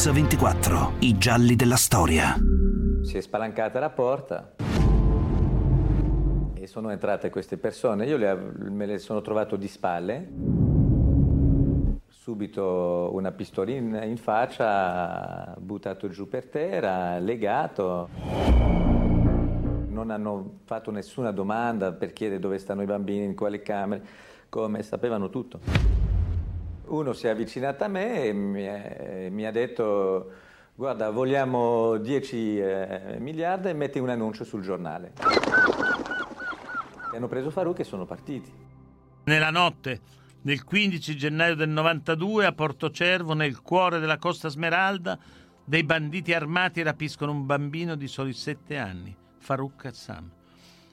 Mix24, i gialli della storia. Si è spalancata la porta e sono entrate queste persone. Io le, me le sono trovato di spalle, subito una pistolina in faccia, buttato giù per terra, legato. Non hanno fatto nessuna domanda per chiedere dove stanno i bambini, in quale camere, come sapevano tutto. Uno si è avvicinato a me e mi, è, mi ha detto guarda vogliamo 10 eh, miliardi e metti un annuncio sul giornale. E hanno preso Farouk e sono partiti. Nella notte del 15 gennaio del 92 a Porto Cervo, nel cuore della Costa Smeralda, dei banditi armati rapiscono un bambino di soli sette anni, Farouk Kassam.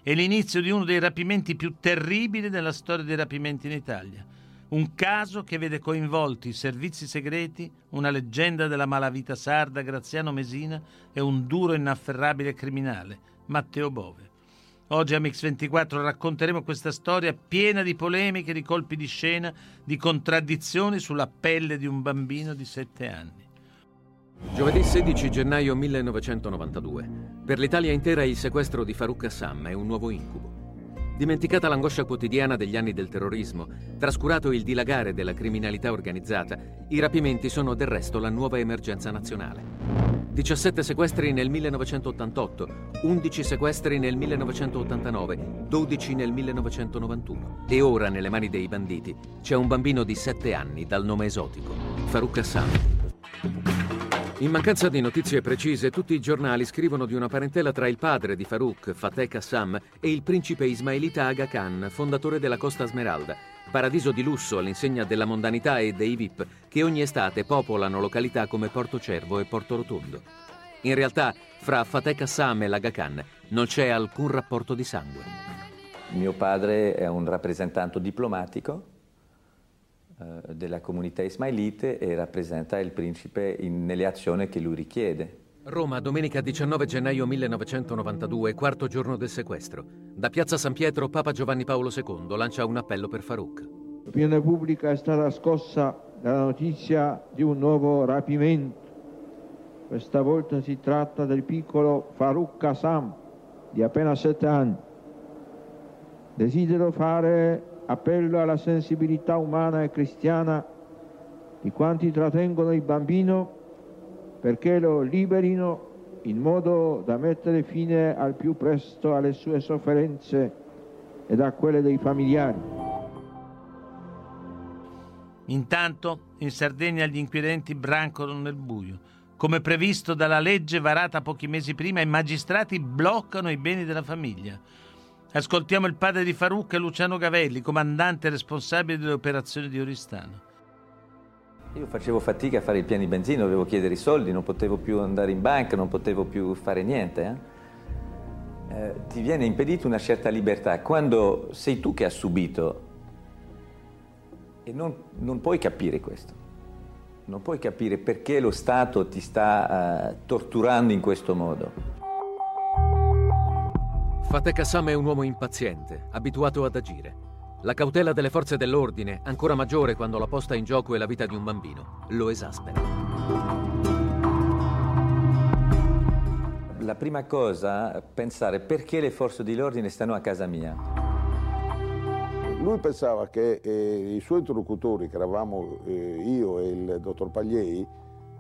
È l'inizio di uno dei rapimenti più terribili della storia dei rapimenti in Italia un caso che vede coinvolti i servizi segreti, una leggenda della malavita sarda Graziano Mesina e un duro inafferrabile criminale, Matteo Bove. Oggi a Mix24 racconteremo questa storia piena di polemiche, di colpi di scena, di contraddizioni sulla pelle di un bambino di sette anni. Giovedì 16 gennaio 1992. Per l'Italia intera il sequestro di Farouk Assam è un nuovo incubo. Dimenticata l'angoscia quotidiana degli anni del terrorismo, trascurato il dilagare della criminalità organizzata, i rapimenti sono del resto la nuova emergenza nazionale. 17 sequestri nel 1988, 11 sequestri nel 1989, 12 nel 1991 e ora nelle mani dei banditi c'è un bambino di 7 anni dal nome esotico, Farouk Hassan. In mancanza di notizie precise, tutti i giornali scrivono di una parentela tra il padre di Farouk, Fateh Qassam, e il principe ismailita Aga Khan, fondatore della Costa Smeralda, paradiso di lusso all'insegna della mondanità e dei VIP che ogni estate popolano località come Porto Cervo e Porto Rotondo. In realtà, fra Fateh Qassam e l'Aga Khan non c'è alcun rapporto di sangue. Mio padre è un rappresentante diplomatico della comunità ismailite e rappresenta il principe in, nelle azioni che lui richiede. Roma, domenica 19 gennaio 1992, quarto giorno del sequestro. Da Piazza San Pietro, Papa Giovanni Paolo II lancia un appello per Farouk. L'opinione pubblica è stata scossa dalla notizia di un nuovo rapimento. Questa volta si tratta del piccolo Farouk Qassam, di appena sette anni. Desidero fare appello alla sensibilità umana e cristiana di quanti trattengono il bambino perché lo liberino in modo da mettere fine al più presto alle sue sofferenze ed a quelle dei familiari. Intanto in Sardegna gli inquirenti brancano nel buio. Come previsto dalla legge varata pochi mesi prima, i magistrati bloccano i beni della famiglia. Ascoltiamo il padre di Farouk, Luciano Gavelli, comandante responsabile delle operazioni di Oristano. Io facevo fatica a fare il piano di benzina, dovevo chiedere i soldi, non potevo più andare in banca, non potevo più fare niente. Eh? Eh, ti viene impedita una certa libertà quando sei tu che hai subito e non, non, puoi capire questo. Non puoi capire perché lo Stato ti sta uh, torturando in questo modo. Fateh Qassam è un uomo impaziente, abituato ad agire. La cautela delle forze dell'ordine, ancora maggiore quando la posta in gioco è la vita di un bambino, lo esaspera. La prima cosa, pensare perché le forze dell'ordine stanno a casa mia. Lui pensava che eh, i suoi interlocutori, che eravamo eh, io e il dottor Pagliei,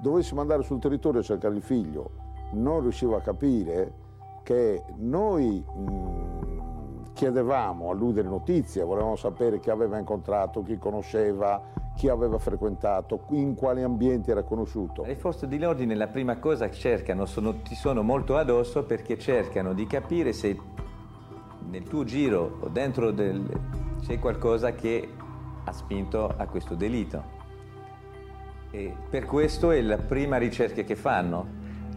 dovessimo andare sul territorio a cercare il figlio. Non riusciva a capire che noi mh, chiedevamo a lui delle notizie, volevamo sapere chi aveva incontrato, chi conosceva, chi aveva frequentato, in quali ambienti era conosciuto. Le forze dell'ordine la prima cosa che cercano, sono, ti sono molto addosso perché cercano di capire se nel tuo giro o dentro del, c'è qualcosa che ha spinto a questo delitto. E per questo è la prima ricerca che fanno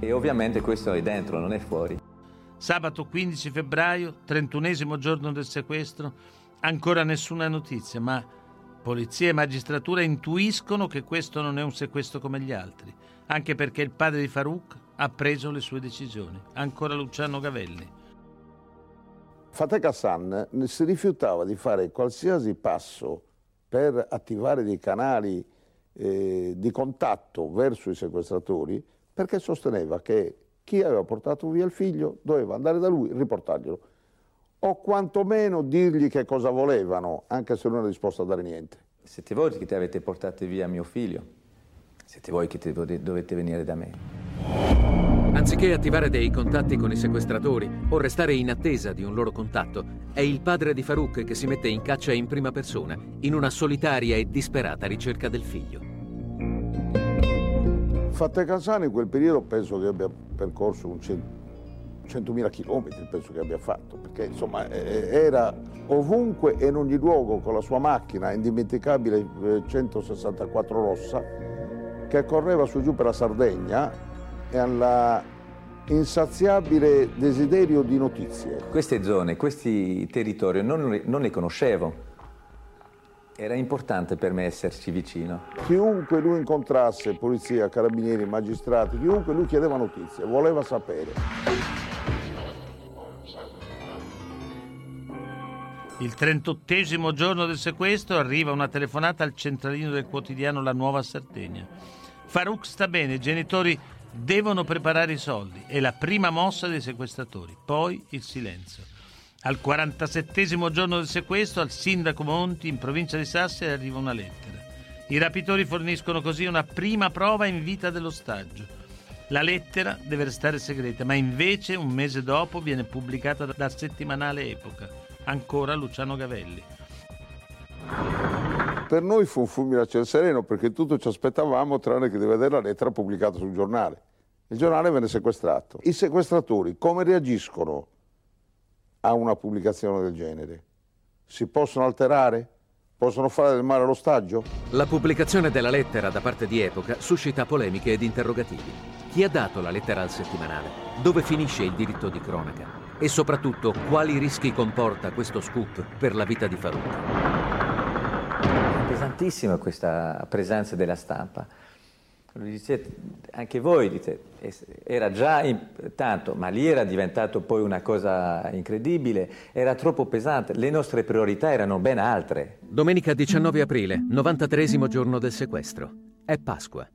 e ovviamente questo è dentro, non è fuori. Sabato 15 febbraio, 31 giorno del sequestro, ancora nessuna notizia, ma polizia e magistratura intuiscono che questo non è un sequestro come gli altri, anche perché il padre di Farouk ha preso le sue decisioni. Ancora Luciano Gavelli. Fateh Hassan si rifiutava di fare qualsiasi passo per attivare dei canali eh, di contatto verso i sequestratori perché sosteneva che chi aveva portato via il figlio doveva andare da lui e riportarglielo o quantomeno dirgli che cosa volevano, anche se non era disposto a dare niente. Siete voi che ti avete portato via mio figlio, siete voi che dovete venire da me. Anziché attivare dei contatti con i sequestratori o restare in attesa di un loro contatto, è il padre di Farouk che si mette in caccia in prima persona, in una solitaria e disperata ricerca del figlio. Fatte Casani in quel periodo penso che abbia percorso un 100.000 chilometri, penso che abbia fatto, perché insomma era ovunque e in ogni luogo con la sua macchina indimenticabile 164 eh, rossa che correva su giù per la Sardegna e alla insaziabile desiderio di notizie. Queste zone, questi territori non, non li conoscevo. Era importante per me esserci vicino. Chiunque lui incontrasse, polizia, carabinieri, magistrati, chiunque lui chiedeva notizie, voleva sapere. Il 38 giorno del sequestro arriva una telefonata al centralino del quotidiano La Nuova Sardegna. Farouk sta bene, i genitori Devono preparare i soldi. È la prima mossa dei sequestratori. Poi il silenzio. Al 47 giorno del sequestro, al sindaco Monti, in provincia di Sassari, arriva una lettera. I rapitori forniscono così una prima prova in vita dell'ostaggio. La lettera deve restare segreta, ma invece un mese dopo viene pubblicata dal settimanale Epoca, ancora Luciano Gavelli. Per noi fu un fulmine a ciel sereno perché tutto ci aspettavamo tranne che di vedere la lettera pubblicata sul giornale. Il giornale venne sequestrato. I sequestratori come reagiscono a una pubblicazione del genere? Si possono alterare? Possono fare del male allo stagio? La pubblicazione della lettera da parte di Epoca suscita polemiche ed interrogativi. Chi ha dato la lettera al settimanale? Dove finisce il diritto di cronaca? E soprattutto, quali rischi comporta questo scoop per la vita di Faruq? pesantissima questa presenza della stampa. Dicete, anche voi dite, era già tanto, ma lì era diventato poi una cosa incredibile, era troppo pesante, le nostre priorità erano ben altre. Domenica 19 aprile, 93 giorno del sequestro. È Pasqua.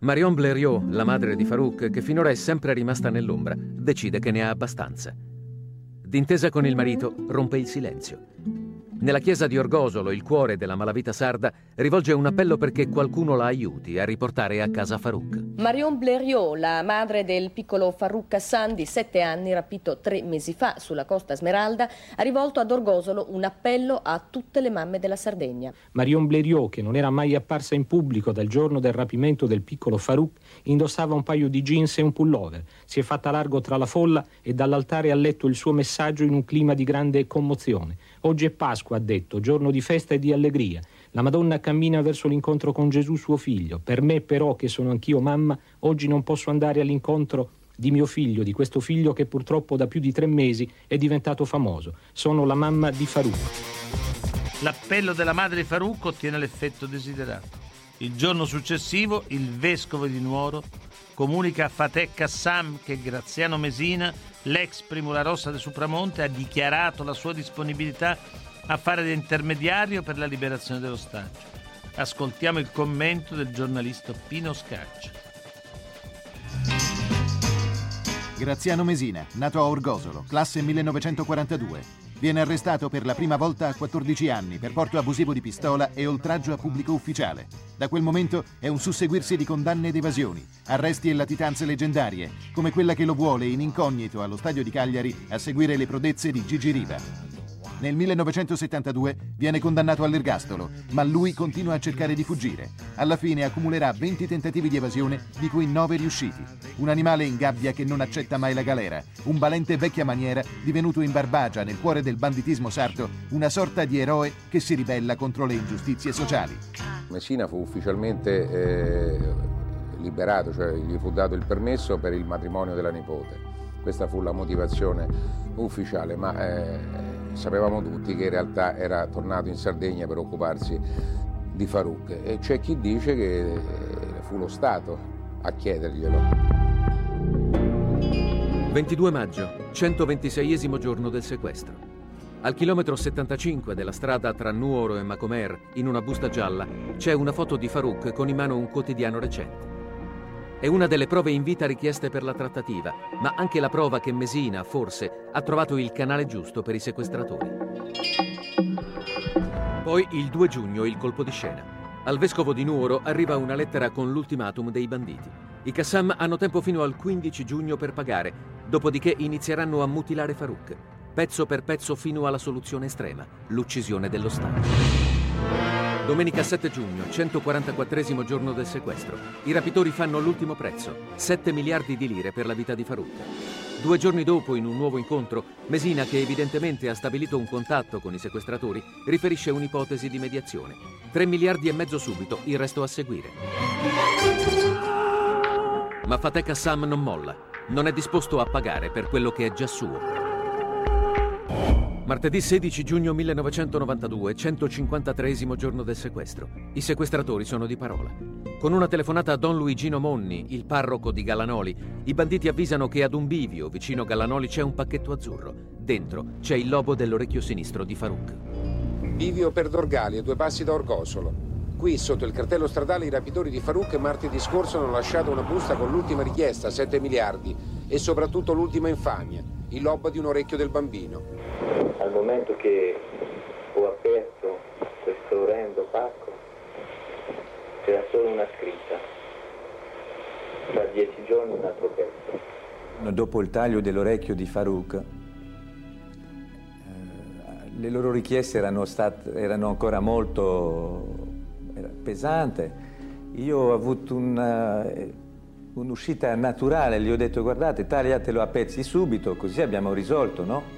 Marion Blériot, la madre di Farouk, che finora è sempre rimasta nell'ombra, decide che ne ha abbastanza. D'intesa con il marito, rompe il silenzio. Nella chiesa di Orgosolo, il cuore della malavita sarda, rivolge un appello perché qualcuno la aiuti a riportare a casa Farouk. Marion Blériot, la madre del piccolo Farouk Hassan di sette anni, rapito tre mesi fa sulla costa Smeralda, ha rivolto ad Orgosolo un appello a tutte le mamme della Sardegna. Marion Blériot, che non era mai apparsa in pubblico dal giorno del rapimento del piccolo Farouk, indossava un paio di jeans e un pullover. Si è fatta largo tra la folla e dall'altare ha letto il suo messaggio in un clima di grande commozione. Oggi è Pasqua, ha detto, giorno di festa e di allegria. La Madonna cammina verso l'incontro con Gesù suo figlio. Per me però, che sono anch'io mamma, oggi non posso andare all'incontro di mio figlio, di questo figlio che purtroppo da più di tre mesi è diventato famoso. Sono la mamma di Farouk. L'appello della madre di Farouk ottiene l'effetto desiderato. Il giorno successivo il vescovo di Nuoro comunica a Fateh Kassam che Graziano Mesina, l'ex Primula Rossa del Supramonte, ha dichiarato la sua disponibilità a fare da intermediario per la liberazione dell'ostaggio. Ascoltiamo il commento del giornalista Pino Scaccia. Graziano Mesina, nato a Orgosolo, classe 1942 Viene arrestato per la prima volta a 14 anni per porto abusivo di pistola e oltraggio a pubblico ufficiale. Da quel momento è un susseguirsi di condanne ed evasioni, arresti e latitanze leggendarie, come quella che lo vuole in incognito allo stadio di Cagliari a seguire le prodezze di Gigi Riva. Nel 1972 viene condannato all'ergastolo, ma lui continua a cercare di fuggire. Alla fine accumulerà 20 tentativi di evasione, di cui 9 riusciti. Un animale in gabbia che non accetta mai la galera, un valente vecchia maniera divenuto in Barbagia, nel cuore del banditismo sardo, una sorta di eroe che si ribella contro le ingiustizie sociali. Messina fu ufficialmente eh, liberato, cioè gli fu dato il permesso per il matrimonio della nipote. Questa fu la motivazione ufficiale, ma eh, sapevamo tutti che in realtà era tornato in Sardegna per occuparsi di Farouk e c'è chi dice che fu lo Stato a chiederglielo. 22 maggio, 126 giorno del sequestro. Al chilometro 75 della strada tra Nuoro e Macomer, in una busta gialla, c'è una foto di Farouk con in mano un quotidiano recente. È una delle prove in vita richieste per la trattativa, ma anche la prova che Mesina, forse, ha trovato il canale giusto per i sequestratori. Poi il 2 giugno il colpo di scena. Al vescovo di Nuoro arriva una lettera con l'ultimatum dei banditi. I Qassam hanno tempo fino al 15 giugno per pagare, dopodiché inizieranno a mutilare Farouk pezzo per pezzo fino alla soluzione estrema, l'uccisione dello Stato. Domenica 7 giugno, 144 giorno del sequestro. I rapitori fanno l'ultimo prezzo, 7 miliardi di lire per la vita di Farouk. Due giorni dopo, in un nuovo incontro, Mesina, che evidentemente ha stabilito un contatto con i sequestratori, riferisce un'ipotesi di mediazione. 3 miliardi e mezzo subito, il resto a seguire. Ma Fatek Assam non molla. Non è disposto a pagare per quello che è già suo. Martedì 16 giugno 1992, 153 giorno del sequestro. I sequestratori sono di parola. Con una telefonata a Don Luigino Monni, il parroco di Galanoli, i banditi avvisano che ad un bivio vicino Galanoli c'è un pacchetto azzurro. Dentro c'è il lobo dell'orecchio sinistro di Farouk. Bivio per Dorgali, a due passi da Orgosolo. Qui, sotto il cartello stradale, i rapitori di Farouk martedì scorso hanno lasciato una busta con l'ultima richiesta, 7 miliardi, e soprattutto l'ultima infamia, il lobo di un orecchio del bambino al momento che ho aperto questo orrendo pacco c'era solo una scritta, tra dieci giorni un altro pezzo. Dopo il taglio dell'orecchio di Farouk, eh, le loro richieste erano, state, erano ancora molto era pesante. Io ho avuto un'uscita naturale, gli ho detto guardate tagliatelo a pezzi subito, così abbiamo risolto, no?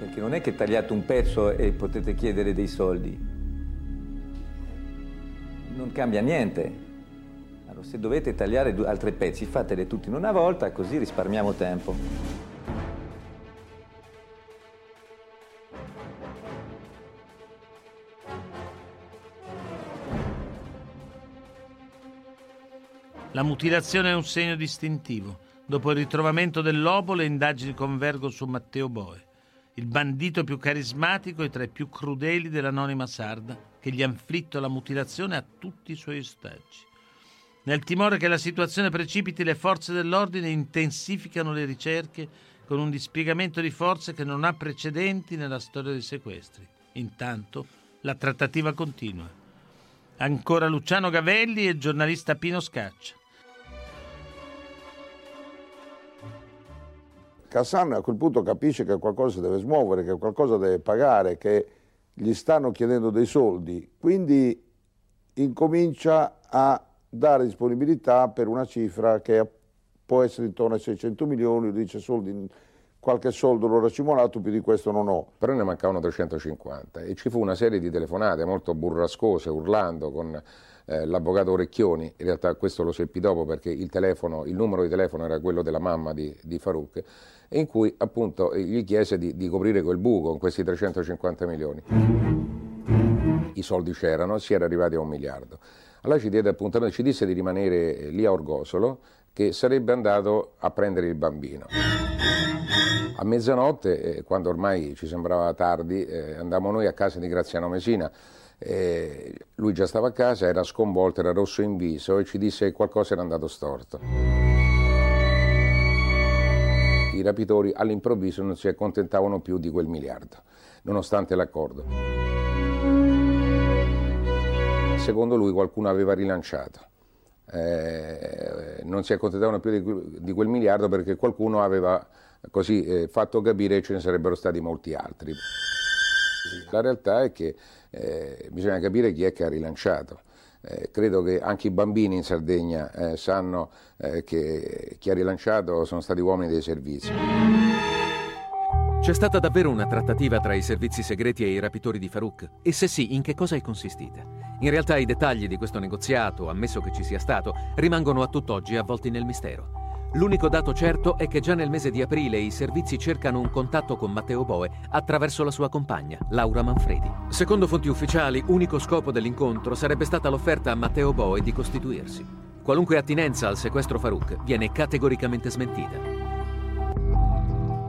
Perché non è che tagliate un pezzo e potete chiedere dei soldi. Non cambia niente. Allora, se dovete tagliare altri pezzi, fatele tutti in una volta, così risparmiamo tempo. La mutilazione è un segno distintivo. Dopo il ritrovamento del lobo, le indagini convergono su Matteo Boe il bandito più carismatico e tra i più crudeli dell'anonima sarda, che gli ha inflitto la mutilazione a tutti i suoi ostaggi. Nel timore che la situazione precipiti, le forze dell'ordine intensificano le ricerche con un dispiegamento di forze che non ha precedenti nella storia dei sequestri. Intanto la trattativa continua. Ancora Luciano Gavelli e il giornalista Pino Scaccia. Cassan a quel punto capisce che qualcosa deve smuovere, che qualcosa deve pagare, che gli stanno chiedendo dei soldi, quindi incomincia a dare disponibilità per una cifra che può essere intorno ai 600 milioni, dice soldi, qualche soldo l'ho racimolato, più di questo non ho. Però ne mancavano 350 e ci fu una serie di telefonate molto burrascose, urlando con eh, l'avvocato Orecchioni, in realtà questo lo seppi dopo perché il, telefono, il numero di telefono era quello della mamma di, di Farouk, in cui appunto gli chiese di, di coprire quel buco con questi 350 milioni. I soldi c'erano, si era arrivati a un miliardo. Allora ci diede appuntamento, ci disse di rimanere lì a Orgosolo, che sarebbe andato a prendere il bambino. A mezzanotte, eh, quando ormai ci sembrava tardi, eh, andammo noi a casa di Graziano Mesina. Eh, lui già stava a casa, era sconvolto, era rosso in viso e ci disse che qualcosa era andato storto i rapitori all'improvviso non si accontentavano più di quel miliardo, nonostante l'accordo. Secondo lui qualcuno aveva rilanciato. Eh, non si accontentavano più di, di, quel miliardo perché qualcuno aveva così eh, fatto capire che ce ne sarebbero stati molti altri. La realtà è che eh, bisogna capire chi è che ha rilanciato. Eh, credo che anche i bambini in Sardegna eh, sanno eh, che chi ha rilanciato sono stati uomini dei servizi. C'è stata davvero una trattativa tra i servizi segreti e i rapitori di Farouk? E se sì, in che cosa è consistita? In realtà i dettagli di questo negoziato, ammesso che ci sia stato, rimangono a tutt'oggi avvolti nel mistero. L'unico dato certo è che già nel mese di aprile i servizi cercano un contatto con Matteo Boe attraverso la sua compagna, Laura Manfredi. Secondo fonti ufficiali, unico scopo dell'incontro sarebbe stata l'offerta a Matteo Boe di costituirsi. Qualunque attinenza al sequestro Farouk viene categoricamente smentita.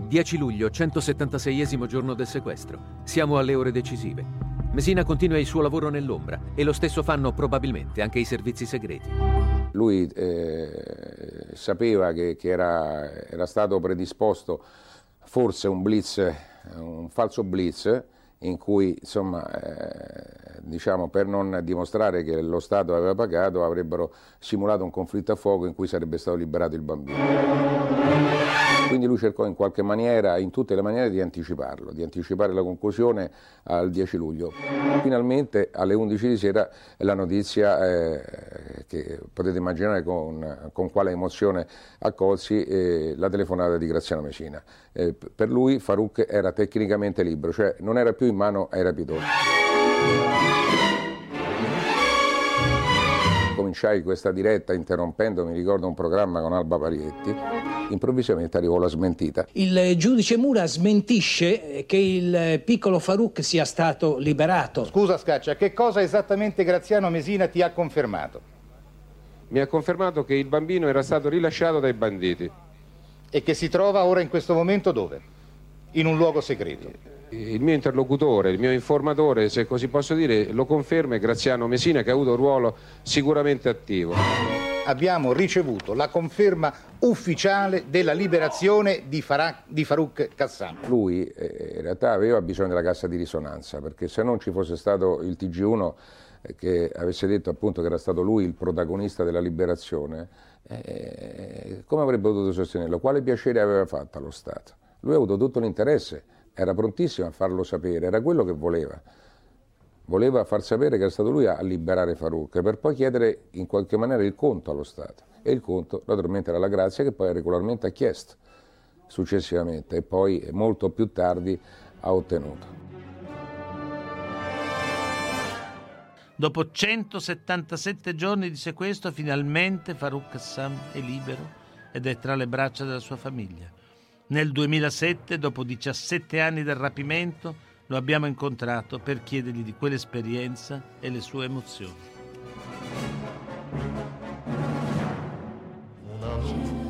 10 luglio, 176esimo giorno del sequestro. Siamo alle ore decisive. Mesina continua il suo lavoro nell'ombra e lo stesso fanno probabilmente anche i servizi segreti. Lui eh, sapeva che, che era, era, stato predisposto forse un blitz, un falso blitz, in cui insomma, eh, diciamo, per non dimostrare che lo Stato aveva pagato avrebbero simulato un conflitto a fuoco in cui sarebbe stato liberato il bambino. Quindi lui cercò in qualche maniera, in tutte le maniere, di anticiparlo, di anticipare la conclusione al 10 luglio. Finalmente alle 11 di sera la notizia eh, che potete immaginare con, con quale emozione accolsi eh, la telefonata di Graziano Messina. Eh, per lui Farouk era tecnicamente libero, cioè non era più in mano ai rapitori. Cominciai questa diretta interrompendo, mi ricordo, un programma con Alba Parietti improvvisamente arrivò la smentita. Il giudice Mura smentisce che il piccolo Farouk sia stato liberato. Scusa Scaccia, che cosa esattamente Graziano Mesina ti ha confermato? Mi ha confermato che il bambino era stato rilasciato dai banditi. E che si trova ora in questo momento dove? In un luogo segreto. Il mio interlocutore, il mio informatore, se così posso dire, lo conferma è Graziano Mesina che ha avuto un ruolo sicuramente attivo abbiamo ricevuto la conferma ufficiale della liberazione di, Farah, di Farouk Kassam. Lui eh, in realtà aveva bisogno della cassa di risonanza perché se non ci fosse stato il TG1 eh, che avesse detto appunto che era stato lui il protagonista della liberazione, eh, come avrebbe potuto sostenerlo? Quale piacere aveva fatto allo Stato? Lui ha avuto tutto l'interesse, era prontissimo a farlo sapere, era quello che voleva voleva far sapere che era stato lui a liberare Farouk per poi chiedere in qualche maniera il conto allo Stato e il conto naturalmente era la grazia che poi regolarmente ha chiesto successivamente e poi molto più tardi ha ottenuto. Dopo 177 giorni di sequestro finalmente Farouk Assam è libero ed è tra le braccia della sua famiglia. Nel 2007, dopo 17 anni del rapimento, lo abbiamo incontrato per chiedergli di quell'esperienza e le sue emozioni.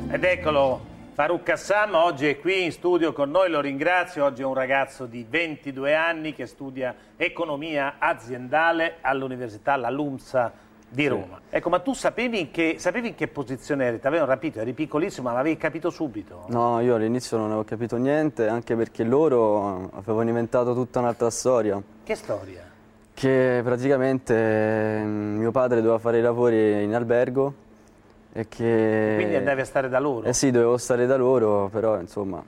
Ed eccolo, Farouk Kassam oggi è qui in studio con noi, lo ringrazio, oggi è un ragazzo di 22 anni che studia economia aziendale all'Università La Lumsa di Roma. Sì. Ecco, ma tu sapevi in che, sapevi in che posizione eri? Ti avevano rapito, eri piccolissimo, ma l'avevi capito subito? No, io all'inizio non avevo capito niente, anche perché loro avevano inventato tutta un'altra storia. Che storia? Che praticamente mm, mio padre doveva fare i lavori in albergo e che... Quindi andavi a stare da loro? Eh sì, dovevo stare da loro, però insomma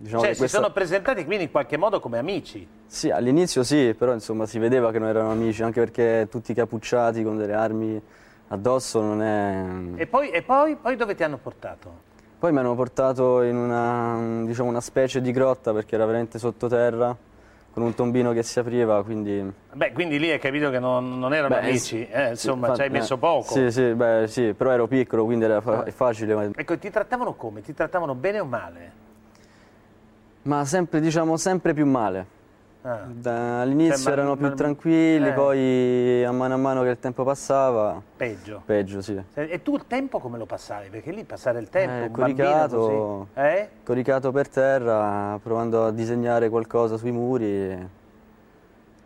Diciamo cioè, si questa... sono presentati quindi in qualche modo come amici? Sì, all'inizio sì, però insomma si vedeva che non erano amici, anche perché tutti capucciati con delle armi addosso non è... E poi, e poi, poi dove ti hanno portato? Poi mi hanno portato in una, diciamo, una specie di grotta perché era veramente sottoterra, con un tombino che si apriva, quindi... Beh, quindi lì hai capito che non, non erano beh, amici, eh, insomma, sì, ci hai messo poco. Sì, sì, beh, sì, però ero piccolo, quindi era fa facile. Ma... Ecco, ti trattavano come? Ti trattavano bene o male? Ma sempre, diciamo, sempre più male. Ah. All'inizio cioè, erano più tranquilli, eh. poi a mano a mano che il tempo passava... Peggio. Peggio, sì. E tu il tempo come lo passavi? Perché lì passare il tempo, eh, coricato, eh? coricato per terra, provando a disegnare qualcosa sui muri e,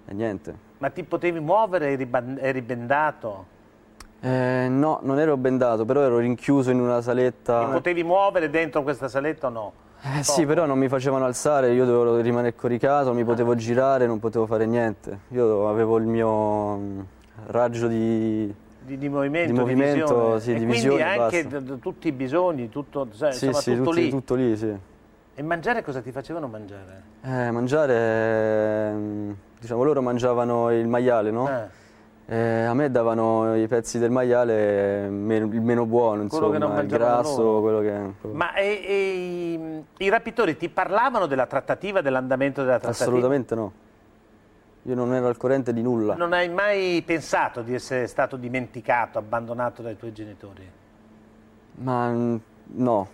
e niente. Ma ti potevi muovere? Eri, eri bendato? Eh, no, non ero bendato, però ero rinchiuso in una saletta. Ti potevi muovere dentro questa saletta o no? Eh sì, però non mi facevano alzare, io dovevo rimanere coricato, mi potevo girare, non potevo fare niente. Io avevo il mio mm, raggio di, di, di movimento, di movimento sì, e di visione. anche tutti i bisogni, tutto, sai, sì, insomma, sì, tutto tutti, lì. tutto lì, sì. E mangiare cosa ti facevano mangiare? Eh, mangiare, mm, diciamo, loro mangiavano il maiale, no? Eh eh, a me davano i pezzi del maiale meno, il meno buono, quello insomma, il grasso, quello che... Quello... Ma e, e, i, i, rapitori ti parlavano della trattativa, dell'andamento della trattativa? Assolutamente no. Io non ero al corrente di nulla. Non hai mai pensato di essere stato dimenticato, abbandonato dai tuoi genitori? Ma no,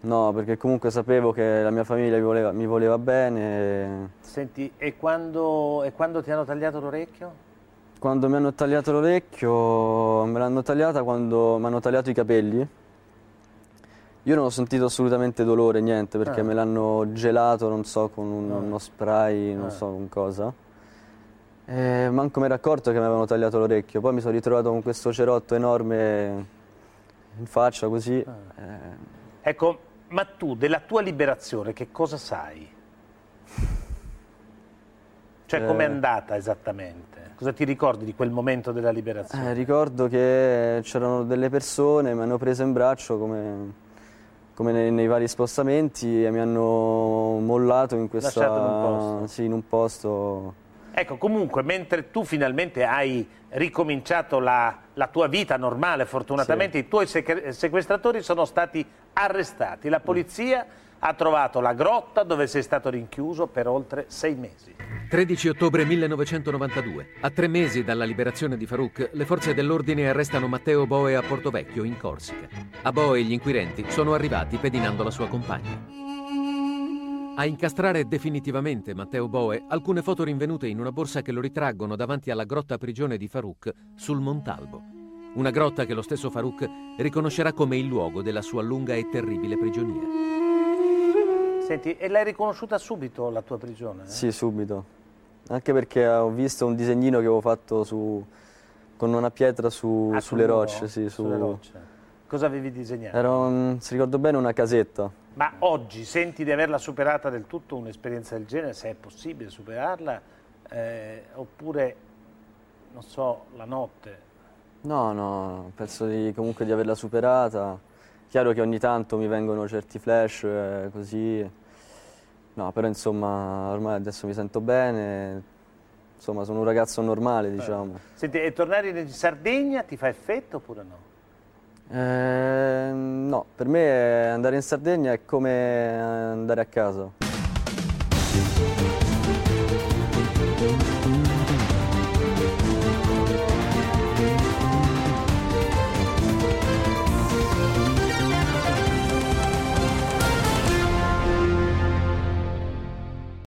no, perché comunque sapevo che la mia famiglia mi voleva, mi voleva bene. Senti, e quando, e quando ti hanno tagliato l'orecchio? Quando mi hanno tagliato l'orecchio, me l'hanno tagliata quando mi hanno tagliato i capelli. Io non ho sentito assolutamente dolore, niente, perché Ah. me l'hanno gelato, non so, con un- Ah. uno spray, non Ah. so con cosa. E manco mi ero accorto che mi avevano tagliato l'orecchio. Poi mi sono ritrovato con questo cerotto enorme in faccia così. Ah. eh, Ecco, ma tu della tua liberazione che cosa sai? Cioè, com'è Eh. andata esattamente? Cosa ti ricordi di quel momento della liberazione? eh, ricordo che c'erano delle persone, mi hanno preso in braccio come, come nei, nei vari spostamenti e mi hanno mollato in questa... In un posto. Sì, in un posto... Ecco, comunque, mentre tu finalmente hai ricominciato la, la tua vita normale, fortunatamente i tuoi sequestratori sono stati arrestati. La polizia ha trovato la grotta dove sei stato rinchiuso per oltre sei mesi. 13 ottobre 1992. A tre mesi dalla liberazione di Farouk, le forze dell'ordine arrestano Matteo Boe a Portovecchio, in Corsica. A Boe gli inquirenti sono arrivati pedinando la sua compagna. A incastrare definitivamente Matteo Boe alcune foto rinvenute in una borsa che lo ritraggono davanti alla grotta prigione di Farouk sul Montalbo. Una grotta che lo stesso Farouk riconoscerà come il luogo della sua lunga e terribile prigionia. Senti, e l'hai riconosciuta subito la tua prigione? eh? Sì, subito. Anche perché ho visto un disegnino che avevo fatto su, con una pietra su- Ah, sulle rocce. Sì, su- Sulle rocce. Cosa avevi disegnato? Era, un- se ricordo bene, una casetta. Ma oggi senti di averla superata del tutto un'esperienza del genere, se è possibile superarla, eh, oppure, non so, la notte? No, no, penso di- comunque di averla superata. Chiaro che ogni tanto mi vengono certi flash, eh, così. No, però insomma, ormai adesso mi sento bene. Insomma, sono un ragazzo normale, diciamo. Senti, e tornare in Sardegna ti fa effetto oppure no? Eh, no, per me andare in Sardegna è come andare a casa.